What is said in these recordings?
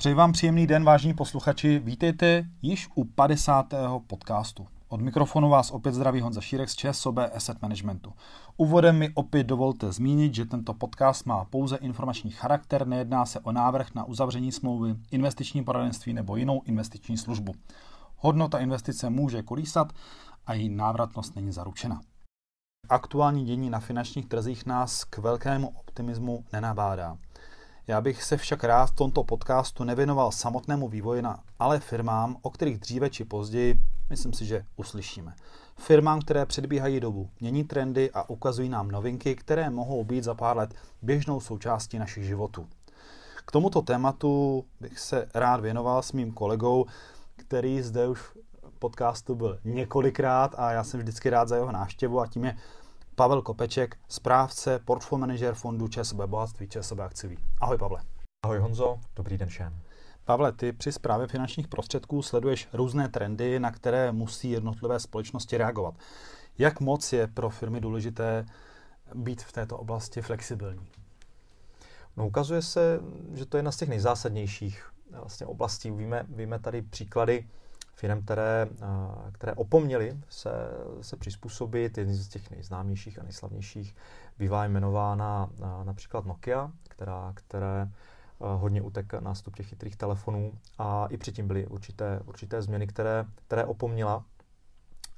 Přeji vám příjemný den, vážní posluchači. Vítejte již u 50. podcastu. Od mikrofonu vás opět zdraví Honza Šírek z ČSOB Asset Managementu. Úvodem mi opět dovolte zmínit, že tento podcast má pouze informační charakter, nejedná se o návrh na uzavření smlouvy, investiční poradenství nebo jinou investiční službu. Hodnota investice může kolísat a její návratnost není zaručena. Aktuální dění na finančních trzích nás k velkému optimismu nenabádá. Já bych se však rád v tomto podcastu nevěnoval samotnému vývoji, na, ale firmám, o kterých dříve či později, myslím si, že uslyšíme. Firmám, které předbíhají dobu, mění trendy a ukazují nám novinky, které mohou být za pár let běžnou součástí našich životů. K tomuto tématu bych se rád věnoval s mým kolegou, který zde už podcastu byl několikrát a já jsem vždycky rád za jeho návštěvu a tím je Pavel Kopeček, správce, portfolio manager fondu ČSB Bohatství, ČSB Akciví. Ahoj Pavle. Ahoj Honzo, dobrý den všem. Pavle, ty při zprávě finančních prostředků sleduješ různé trendy, na které musí jednotlivé společnosti reagovat. Jak moc je pro firmy důležité být v této oblasti flexibilní? No, ukazuje se, že to je jedna z těch nejzásadnějších vlastně oblastí. Víme, víme tady příklady firm, které, které opomněly se, se přizpůsobit. Jedný z těch nejznámějších a nejslavnějších bývá jmenována například Nokia, která, které hodně utek nástup těch chytrých telefonů a i předtím byly určité, určité změny, které, které opomněla.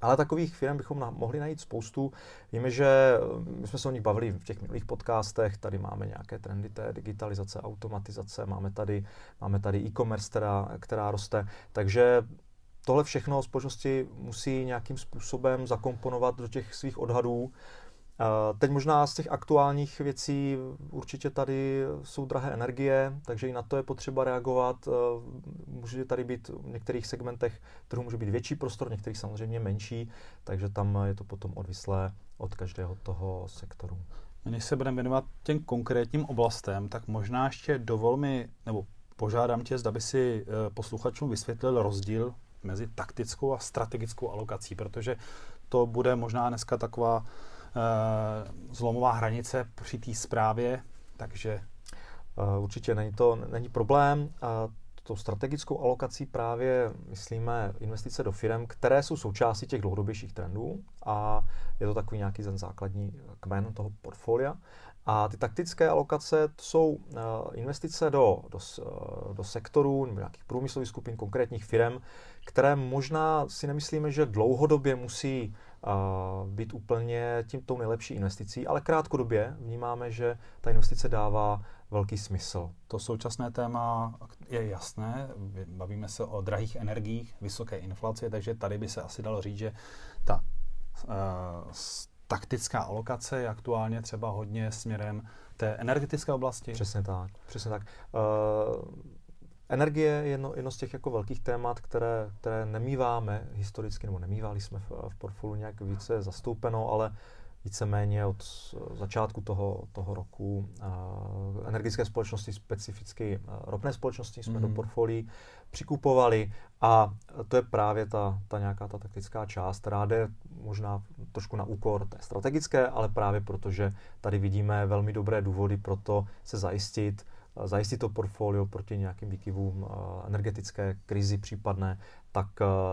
Ale takových firm bychom na, mohli najít spoustu. Víme, že my jsme se o nich bavili v těch minulých podcastech, tady máme nějaké trendy té digitalizace, automatizace, máme tady, máme tady e-commerce, která, která roste, takže tohle všechno společnosti musí nějakým způsobem zakomponovat do těch svých odhadů. Teď možná z těch aktuálních věcí určitě tady jsou drahé energie, takže i na to je potřeba reagovat. Může tady být v některých segmentech trhu může být větší prostor, v některých samozřejmě menší, takže tam je to potom odvislé od každého toho sektoru. Když se budeme věnovat těm konkrétním oblastem, tak možná ještě dovol mi, nebo požádám tě, zda by si eh, posluchačům vysvětlil rozdíl mezi taktickou a strategickou alokací, protože to bude možná dneska taková e, zlomová hranice při té zprávě, takže... Uh, určitě není to není problém. Uh, tou strategickou alokací právě myslíme investice do firm, které jsou součástí těch dlouhodobějších trendů a je to takový nějaký ten základní kmen toho portfolia. A ty taktické alokace to jsou uh, investice do, do, do sektorů nebo nějakých průmyslových skupin, konkrétních firm, které možná si nemyslíme, že dlouhodobě musí uh, být úplně tím tou nejlepší investicí, ale krátkodobě vnímáme, že ta investice dává velký smysl. To současné téma je jasné, bavíme se o drahých energiích, vysoké inflaci, takže tady by se asi dalo říct, že ta uh, taktická alokace je aktuálně třeba hodně směrem té energetické oblasti. Přesně tak, přesně tak. Uh, Energie je jedno, jedno z těch jako velkých témat, které, které nemýváme historicky, nebo nemývali jsme v, v portfoliu nějak více zastoupeno, ale víceméně od začátku toho, toho roku uh, energetické společnosti, specificky uh, ropné společnosti jsme mm. do mhm. portfolií přikupovali a to je právě ta, ta nějaká ta taktická část, která jde možná trošku na úkor té strategické, ale právě protože tady vidíme velmi dobré důvody pro to se zajistit, zajistit to portfolio proti nějakým výkyvům energetické krizi případné, tak,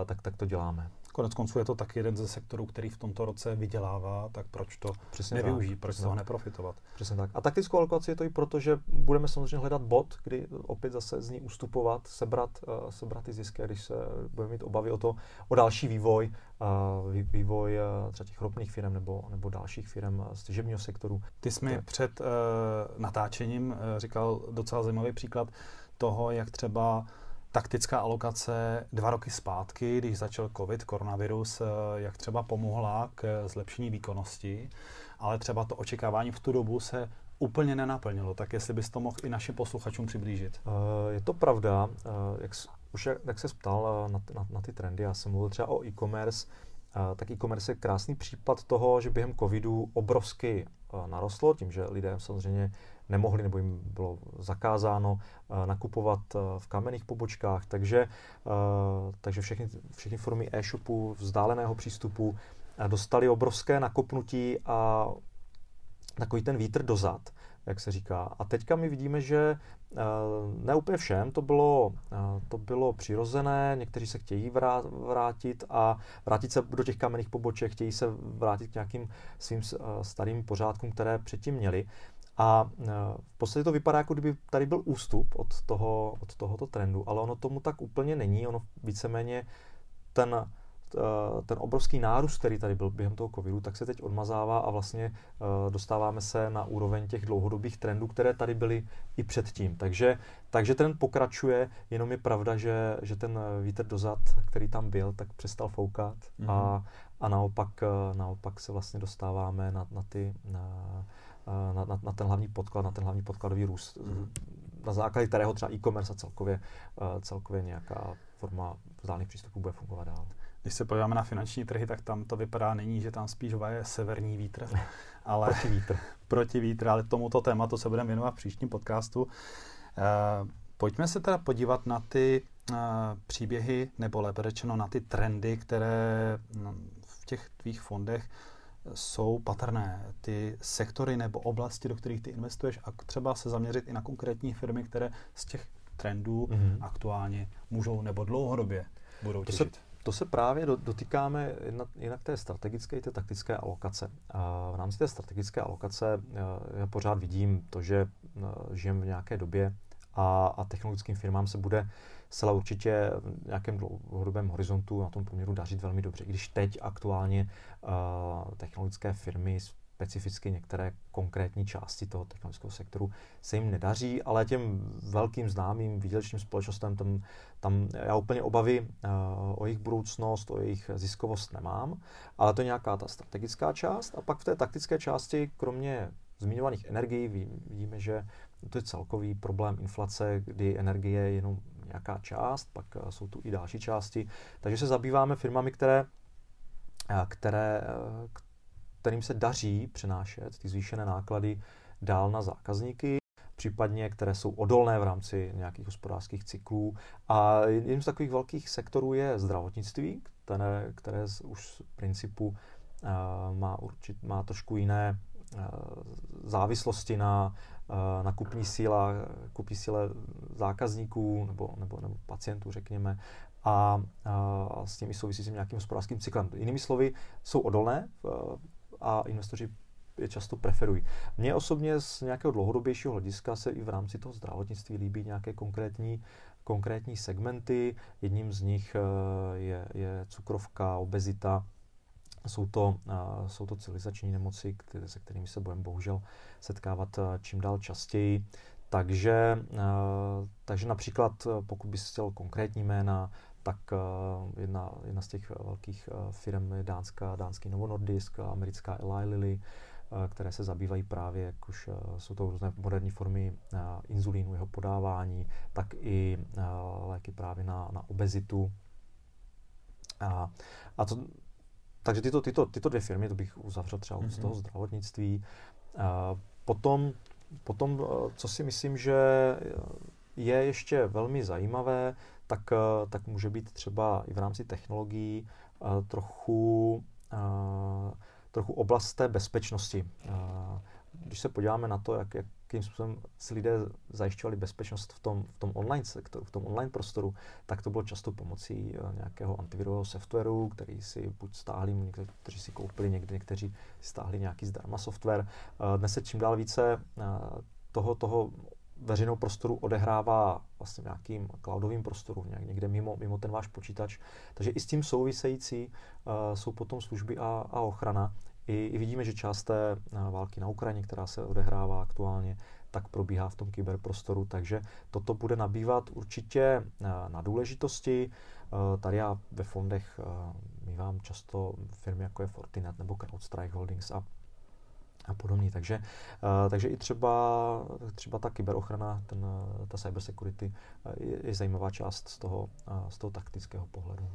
tak, tak to děláme. Konec konců je to tak jeden ze sektorů, který v tomto roce vydělává, tak proč to Přesně nevyužít, tak. proč z toho neprofitovat. Přesně tak. A taktickou alokaci je to i proto, že budeme samozřejmě hledat bod, kdy opět zase z ní ustupovat, sebrat, uh, sebrat ty zisky, když se budeme mít obavy o to, o další vývoj, uh, vývoj uh, třeba těch ropných firm nebo, nebo dalších firm z těžebního sektoru. Ty jsi mi před uh, natáčením uh, říkal docela zajímavý příklad toho, jak třeba taktická alokace dva roky zpátky, když začal COVID, koronavirus, eh, jak třeba pomohla k zlepšení výkonnosti, ale třeba to očekávání v tu dobu se úplně nenaplnilo. Tak jestli bys to mohl i našim posluchačům přiblížit. Uh, je to pravda. Uh, jak, už jak, se ptal na, na, na ty trendy, já jsem mluvil třeba o e-commerce, tak e-commerce je krásný případ toho, že během covidu obrovsky narostlo, tím, že lidé samozřejmě nemohli nebo jim bylo zakázáno eh, nakupovat eh, v kamenných pobočkách, takže, eh, takže všechny, všechny formy e-shopu, vzdáleného přístupu dostali obrovské nakopnutí a takový ten vítr dozad. jak se říká. A teďka my vidíme, že ne úplně všem to bylo, to bylo přirozené, někteří se chtějí vrátit a vrátit se do těch kamenných poboček, chtějí se vrátit k nějakým svým starým pořádkům, které předtím měli. A v podstatě to vypadá, jako kdyby tady byl ústup od, toho, od tohoto trendu, ale ono tomu tak úplně není. Ono víceméně ten Eh, ten obrovský nárůst, který tady byl během toho covidu, tak se teď odmazává a vlastně eh, dostáváme se na úroveň těch dlouhodobých trendů, které tady byly i předtím. Takže, takže trend pokračuje, jenom je pravda, že, že ten vítr dozad, který tam byl, tak přestal foukat mm-hmm. a, a naopak, naopak se vlastně dostáváme na, na, ty, na, na, na, na ten hlavní podklad, na ten hlavní podkladový růst, mm-hmm. na základě kterého třeba e-commerce a celkově, celkově nějaká forma vzdálených přístupů bude fungovat dál. Když se podíváme na finanční trhy, tak tam to vypadá není, že tam spíš je severní vítr, ale proti vítr. proti vítr, ale tomuto tématu se budeme věnovat v příštím podcastu. Uh, pojďme se teda podívat na ty uh, příběhy, nebo lépe řečeno na ty trendy, které no, v těch tvých fondech jsou patrné. Ty sektory nebo oblasti, do kterých ty investuješ a třeba se zaměřit i na konkrétní firmy, které z těch trendů mm-hmm. aktuálně můžou nebo dlouhodobě budou těžit. To se, to se právě dotýkáme jinak té strategické i té taktické alokace. A v rámci té strategické alokace já pořád vidím to, že žijeme v nějaké době a, a technologickým firmám se bude zcela určitě v nějakém dlouhodobém horizontu na tom poměru dařit velmi dobře. I když teď aktuálně uh, technologické firmy specificky některé konkrétní části toho technologického sektoru se jim nedaří, ale těm velkým známým výdělečným společnostem tam, tam já úplně obavy uh, o jejich budoucnost, o jejich ziskovost nemám, ale to je nějaká ta strategická část a pak v té taktické části, kromě zmiňovaných energií, vidíme, že to je celkový problém inflace, kdy energie je jenom nějaká část, pak uh, jsou tu i další části, takže se zabýváme firmami, které, uh, které, kterým se daří přenášet ty zvýšené náklady dál na zákazníky, případně které jsou odolné v rámci nějakých hospodářských cyklů. A jedním z takových velkých sektorů je zdravotnictví, které, které už z principu má, určit, má trošku jiné závislosti na, uh, na kupní síla, kupní síle zákazníků nebo, nebo, nebo pacientů, řekněme, a, a s těmi souvisí s nějakým hospodářským cyklem. Jinými slovy, jsou odolné, a investoři je často preferují. Mně osobně z nějakého dlouhodobějšího hlediska se i v rámci toho zdravotnictví líbí nějaké konkrétní, konkrétní segmenty. Jedním z nich eh, je, je cukrovka, obezita. Jsou to, eh, jsou to civilizační nemoci, které, se kterými se budeme bohužel setkávat eh, čím dál častěji. Takže, takže například, pokud bys chtěl konkrétní jména, tak eh, jedna, jedna z těch velkých eh, firm je dánská, dánský Novo Nordisk, americká Eli Lilly, eh, které se zabývají právě, jak už jsou to různé moderní formy inzulínu, jeho podávání, tak i léky právě na, na obezitu. A, a to, takže tyto, tyto, tyto dvě firmy, to bych uzavřel třeba mm-hmm. z toho zdravotnictví. A potom, potom, co si myslím, že je ještě velmi zajímavé, tak, eh, tak může být třeba i v rámci technologií eh, trochu, eh, trochu oblast té bezpečnosti. Když se podíváme na to, jak, jakým způsobem si lidé zajišťovali bezpečnost v tom, v tom online sektoru, v tom online prostoru, tak to bylo často pomocí nějakého antivirového softwaru, který si buď stáhli, někteří si koupili, někdy někteří stáhli nějaký zdarma software. Dnes se čím dál více toho, toho veřejnou prostoru odehrává vlastně nějakým cloudovým prostoru, někde mimo, mimo ten váš počítač. Takže i s tím související uh, jsou potom služby a, a ochrana. I, I vidíme, že část té uh, války na Ukrajině, která se odehrává aktuálně, tak probíhá v tom kyberprostoru, takže toto bude nabývat určitě uh, na důležitosti. Uh, tady já ve fondech mývám často firmy jako je Fortinet nebo CrowdStrike Holdings a a podobně. Takže, takže i třeba, třeba ta kyberochrana, ten, ta cybersecurity je, je zajímavá část z toho, z toho taktického pohledu.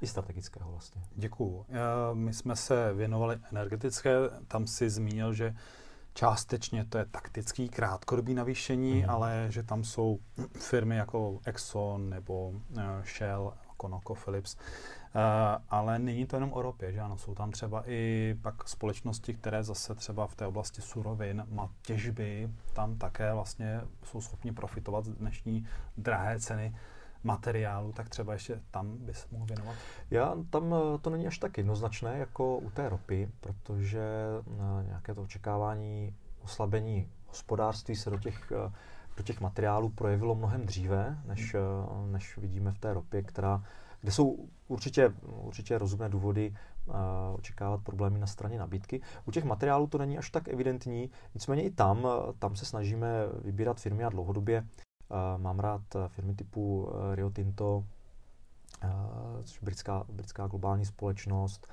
I strategického vlastně. Děkuju. My jsme se věnovali energetické, tam si zmínil, že částečně to je taktický krátkodobý navýšení, mm. ale že tam jsou firmy jako Exxon nebo Shell, Conoco, Philips. Ale není to jenom o ropě, že ano, jsou tam třeba i pak společnosti, které zase třeba v té oblasti surovin, těžby, tam také vlastně jsou schopni profitovat z dnešní drahé ceny materiálu, tak třeba ještě tam bys mohl věnovat? Já tam eh, to není až tak jednoznačné jako u té ropy, protože eh, nějaké to očekávání oslabení hospodářství se do těch, eh, do těch materiálů projevilo mnohem dříve, než, než vidíme v té ropě, která, kde jsou určitě, určitě rozumné důvody uh, očekávat problémy na straně nabídky. U těch materiálů to není až tak evidentní, nicméně i tam, tam se snažíme vybírat firmy a dlouhodobě Mám rád eh, firmy typu eh, Rio Tinto, eh, což britská, britská globální společnost,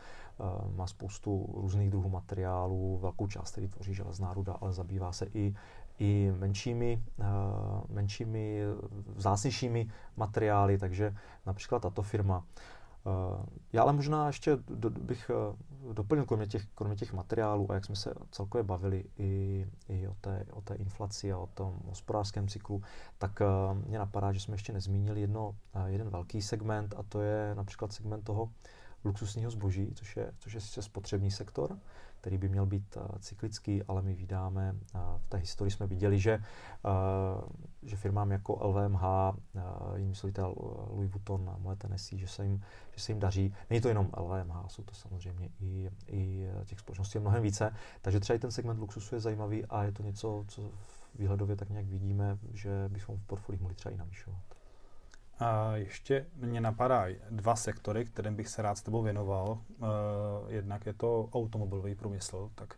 má spoustu různých druhů materiálů, velkou část tedy tvoří železná ruda, ale zabývá se i, i menšími, menšími, vzácnějšími materiály, takže například tato firma. Já ale možná ještě bych eh, doplnil, kromě těch, kromě těch materiálů, a jak jsme se celkově bavili i, i o, té, o té inflaci a o tom hospodářském cyklu, tak eh, mě napadá, že jsme ještě nezmínili jedno, eh, jeden velký segment, a to je například segment toho luxusního zboží, což je, což je spotřební sektor který by měl být uh, cyklický, ale my vydáme, uh, v té historii jsme viděli, že, uh, že firmám jako LVMH, jiný myslitel Louis Vuitton Moët Tennessee, že se, jim, že se jim daří. Není to jenom LVMH, jsou to samozřejmě i, i těch společností mnohem více, takže třeba i ten segment luxusu je zajímavý a je to něco, co výhledově tak nějak vidíme, že bychom v portfoliích mohli třeba i navyšovat. A ještě mě napadají dva sektory, kterým bych se rád s tebou věnoval. Uh, jednak je to automobilový průmysl, tak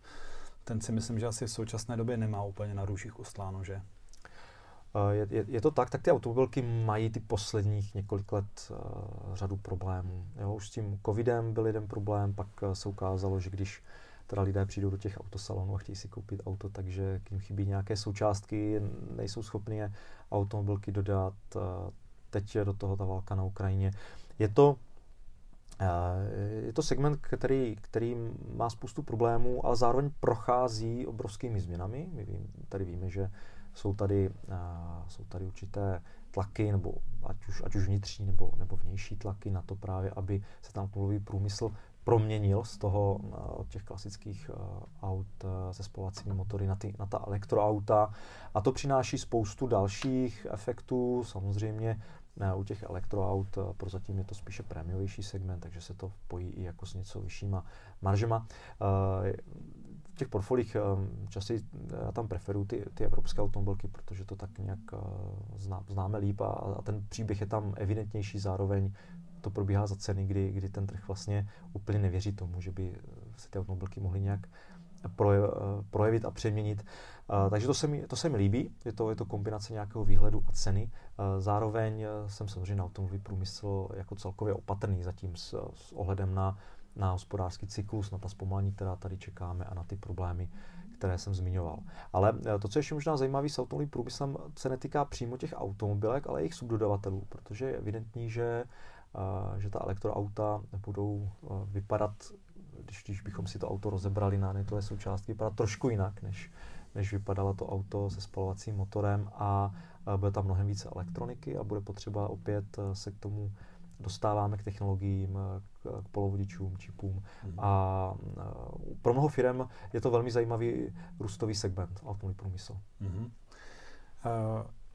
ten si myslím, že asi v současné době nemá úplně na růžích ustláno, že? Je, je, je to tak, tak ty automobilky mají ty posledních několik let uh, řadu problémů. Jo, už s tím covidem byl jeden problém, pak se ukázalo, že když teda lidé přijdou do těch autosalonů a chtějí si koupit auto, takže k ním chybí nějaké součástky, nejsou schopni je automobilky dodat, uh, teď je do toho ta válka na Ukrajině. Je to, eh, je to segment, který, který má spoustu problémů, ale zároveň prochází obrovskými změnami. My vím, tady víme, že jsou tady, eh, jsou tady určité tlaky, nebo ať už, ať už vnitřní nebo, nebo vnější tlaky na to právě, aby se tam automobilový průmysl proměnil z toho eh, od těch klasických aut se spalovacími motory na, ty, na ta elektroauta. A to přináší spoustu dalších efektů. Samozřejmě u těch elektroaut eh, prozatím je to spíše prémiovější segment, takže se to pojí i jako s něco vyššíma maržema. Eh, v těch portfolích eh, časy já tam preferuji ty, ty evropské automobilky, protože to tak nějak zná, známe líp a, a ten příběh je tam evidentnější zároveň to probíhá za ceny, kdy, kdy ten trh vlastně úplně nevěří tomu, že by se ty automobilky mohly nějak projevit a přeměnit. Takže to se mi, to se mi líbí, je to, je to kombinace nějakého výhledu a ceny. Zároveň jsem samozřejmě na automobilový průmysl jako celkově opatrný zatím s, s ohledem na, na hospodářský cyklus, na ta zpomalení, která tady čekáme a na ty problémy, které jsem zmiňoval. Ale to, co je ještě možná zajímavé s automobilovým průmyslem, se netýká přímo těch automobilek, ale jejich subdodavatelů, protože je evidentní, že, že ta elektroauta budou vypadat když, když bychom si to auto rozebrali na netové součástky, vypadá trošku jinak, než, než vypadalo to auto se spalovacím motorem a, bude tam mnohem více elektroniky a bude potřeba opět se k tomu dostáváme k technologiím, k, k polovodičům, čipům. Mm. A, a pro mnoho firm je to velmi zajímavý růstový segment, automobilový průmysl. Mm. Uh,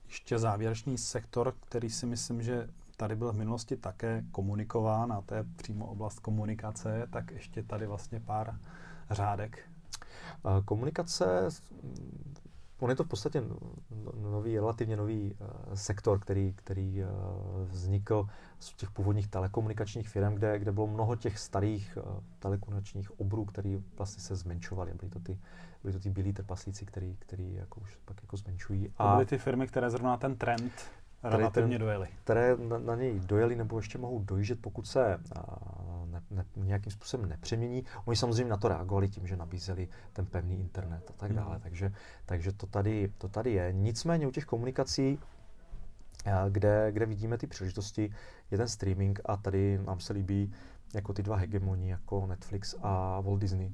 ještě závěrečný sektor, který si myslím, že tady byl v minulosti také komunikován, a to je přímo oblast komunikace, tak ještě tady vlastně pár řádek. Komunikace, on je to v podstatě nový, relativně nový uh, sektor, který, který uh, vznikl z těch původních telekomunikačních firm, kde, kde bylo mnoho těch starých uh, telekomunikačních obrů, které vlastně se zmenšovaly. Byly to ty, byly to ty bílí trpaslíci, který, který jako už pak jako zmenšují. A to byly ty firmy, které zrovna ten trend relativně dojeli. Které na, na něj dojeli nebo ještě mohou dojíždět, pokud se ne, ne, nějakým způsobem nepřemění. Oni samozřejmě na to reagovali tím, že nabízeli ten pevný internet a tak hmm. dále. Hmm. Takže, takže to, tady, to tady je. Nicméně u těch komunikací, kde, kde vidíme ty příležitosti, je ten streaming a tady nám se líbí jako ty dva hegemoni, jako Netflix a Walt Disney,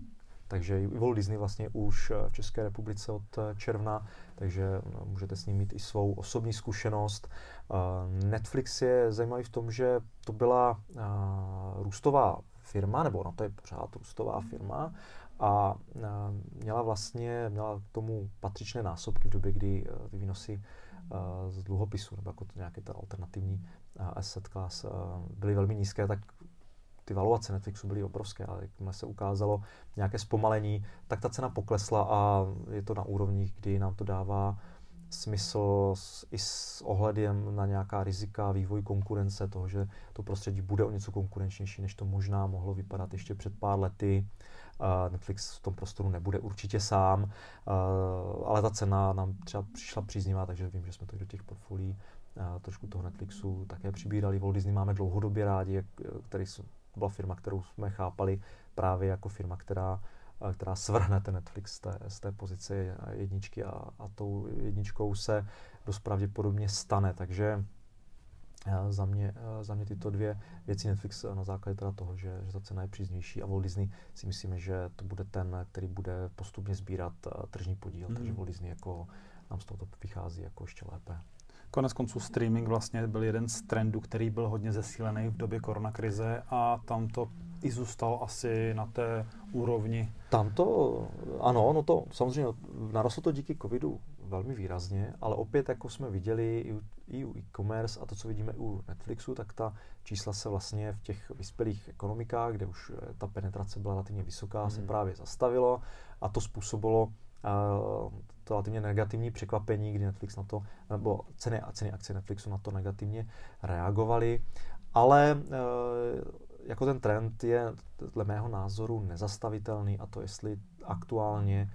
Takže i Walt Disney vlastně už v České republice od června, takže no, můžete s ním mít i svou osobní zkušenost. Netflix je zajímavý v tom, že to byla růstová firma, nebo ona to je pořád růstová firma, a měla vlastně, měla k tomu patřičné násobky v době, kdy ty výnosy z dluhopisu, nebo jako nějaký ten alternativní asset class byly velmi nízké, tak ty valuace Netflixu byly obrovské, ale jakmile se ukázalo nějaké zpomalení, tak ta cena poklesla a je to na úrovních, kdy nám to dává smysl s, i s ohledem na nějaká rizika, vývoj konkurence, toho, že to prostředí bude o něco konkurenčnější, než to možná mohlo vypadat ještě před pár lety. Netflix v tom prostoru nebude určitě sám, ale ta cena nám třeba přišla příznivá, takže vím, že jsme to do těch portfolií trošku toho Netflixu také přibírali. Walt Disney máme dlouhodobě rádi, který byla firma, kterou jsme chápali právě jako firma, která která svrhne ten Netflix z té, z té pozice jedničky a, a tou jedničkou se dost pravděpodobně stane. Takže eh, za mě, eh, za mě tyto dvě věci Netflix na základě teda toho, že, že ta cena je příznější a Walt Disney si myslíme, že to bude ten, který bude postupně sbírat eh, tržní podíl, mm. takže Walt Disney jako nám z toho vychází jako ještě lépe. Konec konců streaming vlastně byl jeden z trendů, který byl hodně zesílený v době koronakrize a tam to i zůstalo asi na té úrovni. Tam to, ano, no to samozřejmě narostlo to díky covidu velmi výrazně, ale opět, jako jsme viděli i u, e-commerce a to, co vidíme u Netflixu, tak ta čísla se vlastně v těch vyspělých ekonomikách, kde už ta penetrace byla relativně vysoká, hmm. se právě zastavilo a to způsobilo to relativně negativní překvapení, kdy Netflix na to, nebo ceny a ceny akcie Netflixu na to negativně reagovaly. Ale e, jako ten trend je dle mého názoru nezastavitelný a to jestli aktuálně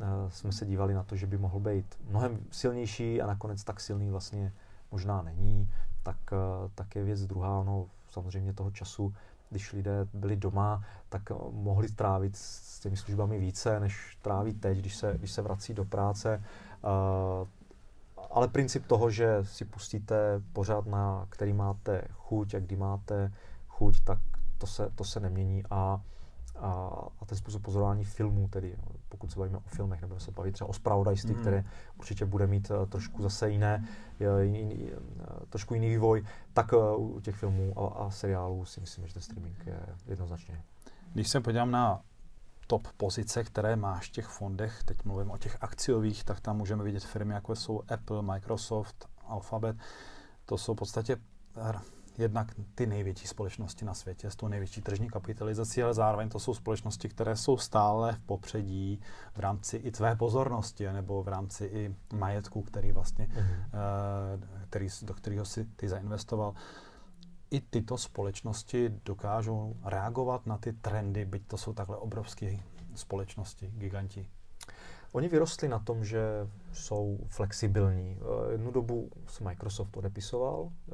e, jsme se dívali na to, že by mohl být mnohem silnější a nakonec tak silný vlastně možná není, tak, e, tak je věc druhá. No, samozřejmě toho času když lidé byli doma, tak eh, mohli trávit s těmi službami více, než tráví teď, když se, když se vrací do práce. Uh, ale princip toho, že si pustíte pořád, na který máte chuť a kdy máte chuť, tak to se, to se nemění a a, a ten způsob pozorování filmů, tedy no, pokud se bavíme o filmech, nebo se bavit třeba o spravodajství, mm. které určitě bude mít uh, trošku zase jiné, jiný, jiný, uh, trošku jiný vývoj, tak u těch filmů a, a seriálů si myslím, že ten streaming je jednoznačně. Když se podívám na top pozice, které máš v těch fondech, teď mluvím o těch akciových, tak tam můžeme vidět firmy, jako jsou Apple, Microsoft, Alphabet. To jsou v podstatě jednak ty největší společnosti na světě s tou největší tržní kapitalizací, ale zároveň to jsou společnosti, které jsou stále v popředí v rámci i tvé pozornosti, nebo v rámci i majetku, který vlastně, mm-hmm. který, do kterého si ty zainvestoval. I tyto společnosti dokážou reagovat na ty trendy, byť to jsou takhle obrovské společnosti, giganti. Oni vyrostli na tom, že jsou flexibilní. Eh, jednu dobu se Microsoft odepisoval. Eh,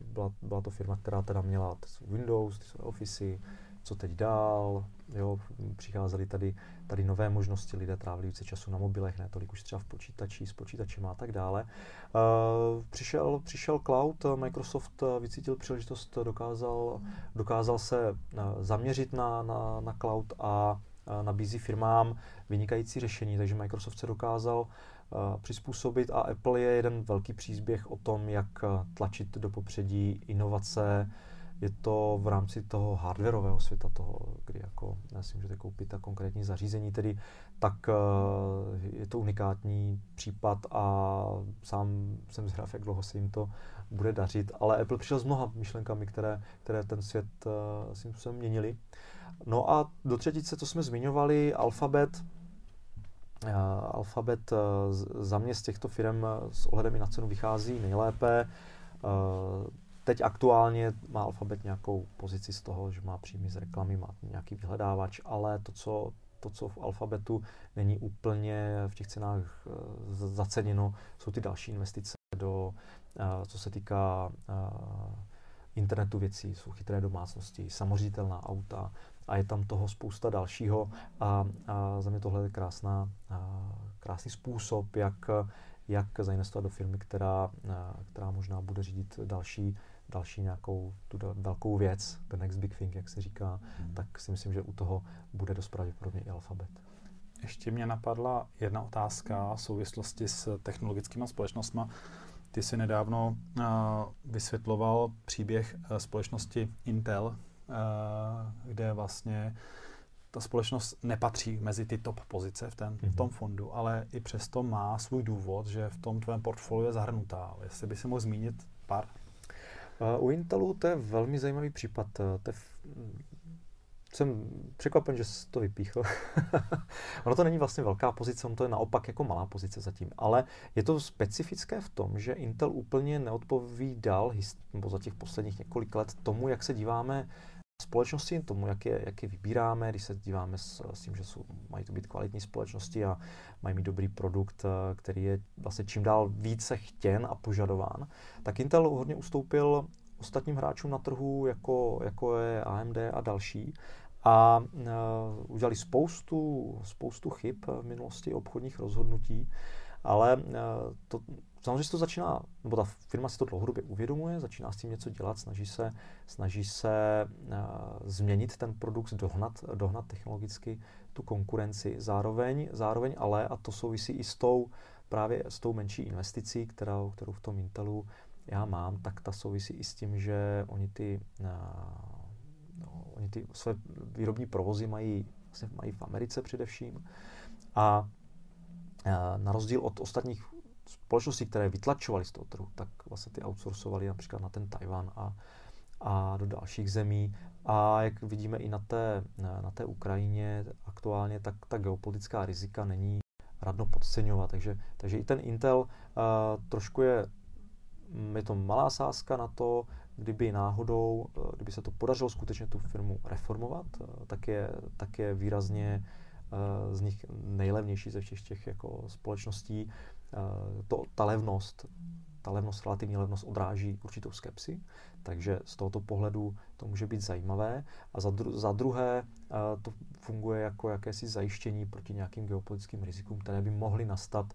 byla, byla to firma, která teda měla Windows, ty své co teď dál. Jo, přicházely tady, tady nové možnosti, lidé trávili více času na mobilech, ne tolik už třeba v počítači, s počítačem a tak dále. Uh, přišel, přišel cloud, Microsoft vycítil příležitost, dokázal, dokázal se zaměřit na, na, na cloud a nabízí firmám vynikající řešení, takže Microsoft se dokázal přizpůsobit a Apple je jeden velký příběh o tom, jak tlačit do popředí inovace. Je to v rámci toho hardwareového světa, toho, kdy jako si můžete koupit ta konkrétní zařízení, tedy tak je to unikátní případ a sám jsem zhrav, jak dlouho se jim to bude dařit, ale Apple přišel s mnoha myšlenkami, které, které ten svět uh, svým způsobem měnily. No a do třetice, co jsme zmiňovali, Alphabet, uh, Alphabet za mě z těchto firm s ohledem i na cenu vychází nejlépe. Teď aktuálně má Alphabet nějakou pozici z toho, že má příjmy z reklamy, má nějaký vyhledávač, ale to, co to, co v Alphabetu není úplně v těch cenách zaceněno, jsou ty další investice do co se týká internetu věcí, jsou chytré domácnosti, samořítelná auta a je tam toho spousta dalšího a, a za mě tohle je krásná, krásný způsob, jak, jak zainvestovat do firmy, která, která možná bude řídit další další nějakou tu velkou věc, the next big thing, jak se říká, hmm. tak si myslím, že u toho bude dost pravděpodobně i alfabet. Ještě mě napadla jedna otázka v souvislosti s technologickými společnostmi. Ty jsi nedávno uh, vysvětloval příběh uh, společnosti Intel, uh, kde vlastně ta společnost nepatří mezi ty top pozice v, ten, mm-hmm. v tom mhm. fondu, ale i přesto má svůj důvod, že v tom tvém portfoliu je zahrnutá. Jestli by si mohl zmínit pár? Uh, u Intelu to je velmi zajímavý případ. To je jsem překvapen, že jsi to vypíchl. ono to není vlastně velká pozice, ono to je naopak jako malá pozice zatím. Ale je to specifické v tom, že Intel úplně neodpovídal nebo za těch posledních několik let tomu, jak se díváme společnosti, tomu, jak je, jak je vybíráme, když se díváme s, s tím, že jsou, mají to být kvalitní společnosti a mají mít dobrý produkt, eh, který je vlastně čím dál více chtěn a požadován, tak Intel hodně ustoupil ostatním hráčům na trhu, jako, jako je AMD a další. A uh, udělali spoustu, spoustu chyb v minulosti obchodních rozhodnutí, ale uh, to, samozřejmě se to začíná, nebo ta firma si to dlouhodobě uvědomuje, začíná s tím něco dělat, snaží se, snaží se uh, změnit ten produkt, dohnat, dohnat technologicky tu konkurenci. Zároveň, zároveň ale, a to souvisí i s tou, právě s tou menší investicí, kterou, kterou v tom Intelu já mám, tak ta souvisí i s tím, že oni ty, uh, oni ty své výrobní provozy mají, vlastně mají v Americe především a uh, na rozdíl od ostatních společností, které vytlačovaly z toho trhu, tak vlastně ty outsourcovali například na ten Tajvan a, a do dalších zemí. A jak vidíme i na té, na té Ukrajině aktuálně, tak ta geopolitická rizika není radno podceňovat. Takže, takže i ten Intel uh, trošku je Mm, je to malá sázka na to, kdyby náhodou, eh, kdyby se to podařilo skutečně tu firmu reformovat, eh, tak je, tak je výrazně eh, z nich nejlevnější ze všech těch jako společností. To, ta levnost, ta levnost, relativní levnost odráží určitou skepsi, takže z tohoto pohledu to může být zajímavé. A za, dru, za druhé to funguje jako jakési zajištění proti nějakým geopolitickým rizikům, které by mohly nastat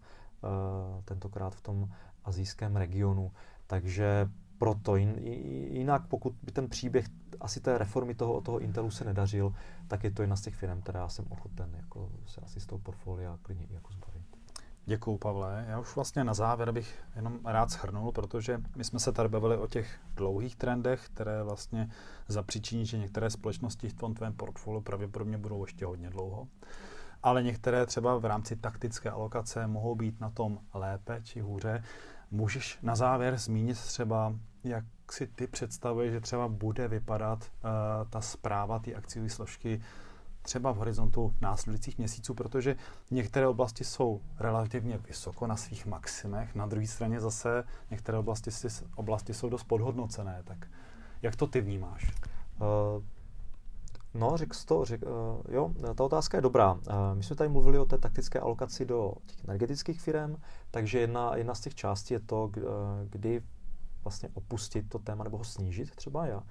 tentokrát v tom azijském regionu. Takže proto jinak, pokud by ten příběh asi té reformy toho, toho Intelu se nedařil, tak je to jedna z těch firm, která jsem ochoten jako se asi z toho portfolia klidně i jako zbavit. Děkuju, Pavle. Já už vlastně na závěr bych jenom rád shrnul, protože my jsme se tady bavili o těch dlouhých trendech, které vlastně zapříčiní, že některé společnosti v tom tvém portfoliu pravděpodobně budou ještě hodně dlouho. Ale některé třeba v rámci taktické alokace mohou být na tom lépe či hůře. Můžeš na závěr zmínit třeba, jak si ty představuješ, že třeba bude vypadat uh, ta zpráva ty akciové složky třeba v horizontu následujících měsíců, protože některé oblasti jsou relativně vysoko na svých maximech, na druhé straně zase některé oblasti, oblasti jsou dost podhodnocené. Tak jak to ty vnímáš? Uh, No, řekl to, řek, uh, jo, ta otázka je dobrá. Uh, my jsme tady mluvili o té taktické alokaci do těch energetických firm, takže jedna, jedna z těch částí je to, kdy vlastně opustit to téma nebo ho snížit třeba. Já,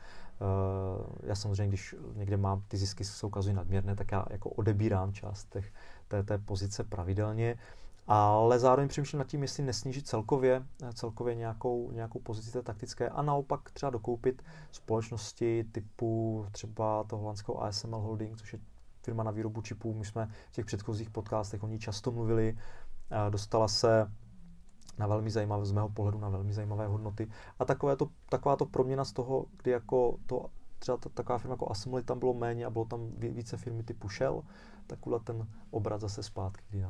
já samozřejmě, když někde mám ty zisky se ukazují nadměrné, tak já jako odebírám část těch, té, té pozice pravidelně. Ale zároveň přemýšlím nad tím, jestli nesnížit celkově, celkově nějakou, nějakou pozici té taktické a naopak třeba dokoupit společnosti typu třeba toho holandského ASML Holding, což je firma na výrobu čipů. My jsme v těch předchozích podcastech o ní často mluvili. Dostala se na velmi zajímavé, z mého pohledu na velmi zajímavé hodnoty. A takové to, taková to proměna z toho, kdy jako to třeba taková firma jako Assembly tam bylo méně a bylo tam více firmy typu Shell, takovýhle ten obrat zase zpátky, kdy,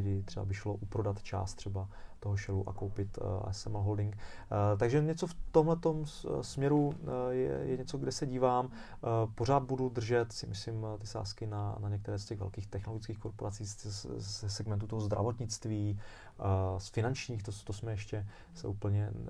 kdy třeba by šlo uprodat část třeba toho Shellu a koupit uh, eh, SML Holding. Uh, takže něco v tomhle směru uh, je, je něco, kde se dívám. Uh, pořád budu držet, si myslím, ty sázky na, na některé z těch velkých technologických korporací ze segmentu toho zdravotnictví, uh, z finančních, to, to jsme ještě se úplně uh,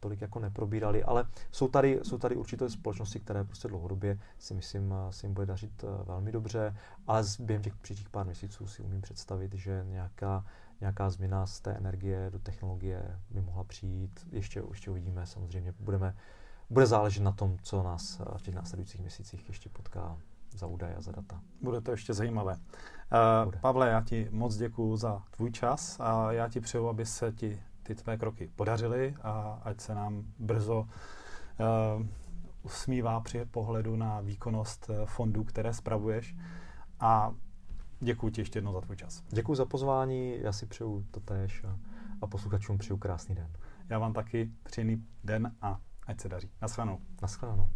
tolik jako neprobírali, ale jsou tady, jsou tady určité společnosti, které prostě dlouhodobě si myslím, si jim bude dařit uh, velmi dobře, ale během těch příštích pár měsíců si umím představit, že nějaká nějaká změna z té energie do technologie by mohla přijít. Ještě, ještě uvidíme, samozřejmě budeme, bude záležet na tom, co nás v těch následujících měsících ještě potká za údaje a za data. Bude to ještě zajímavé. Uh, Pavle, já ti moc děkuji za tvůj čas a já ti přeju, aby se ti ty tvé kroky podařily a ať se nám brzo uh, usmívá při pohledu na výkonnost fondů, které spravuješ. A děkuji ti ještě jednou za tvůj čas. Děkuji za pozvání, já si přeju to též a, a posluchačům přeju krásný den. Já vám taky příjemný den a ať se daří. Naschledanou. Naschledanou.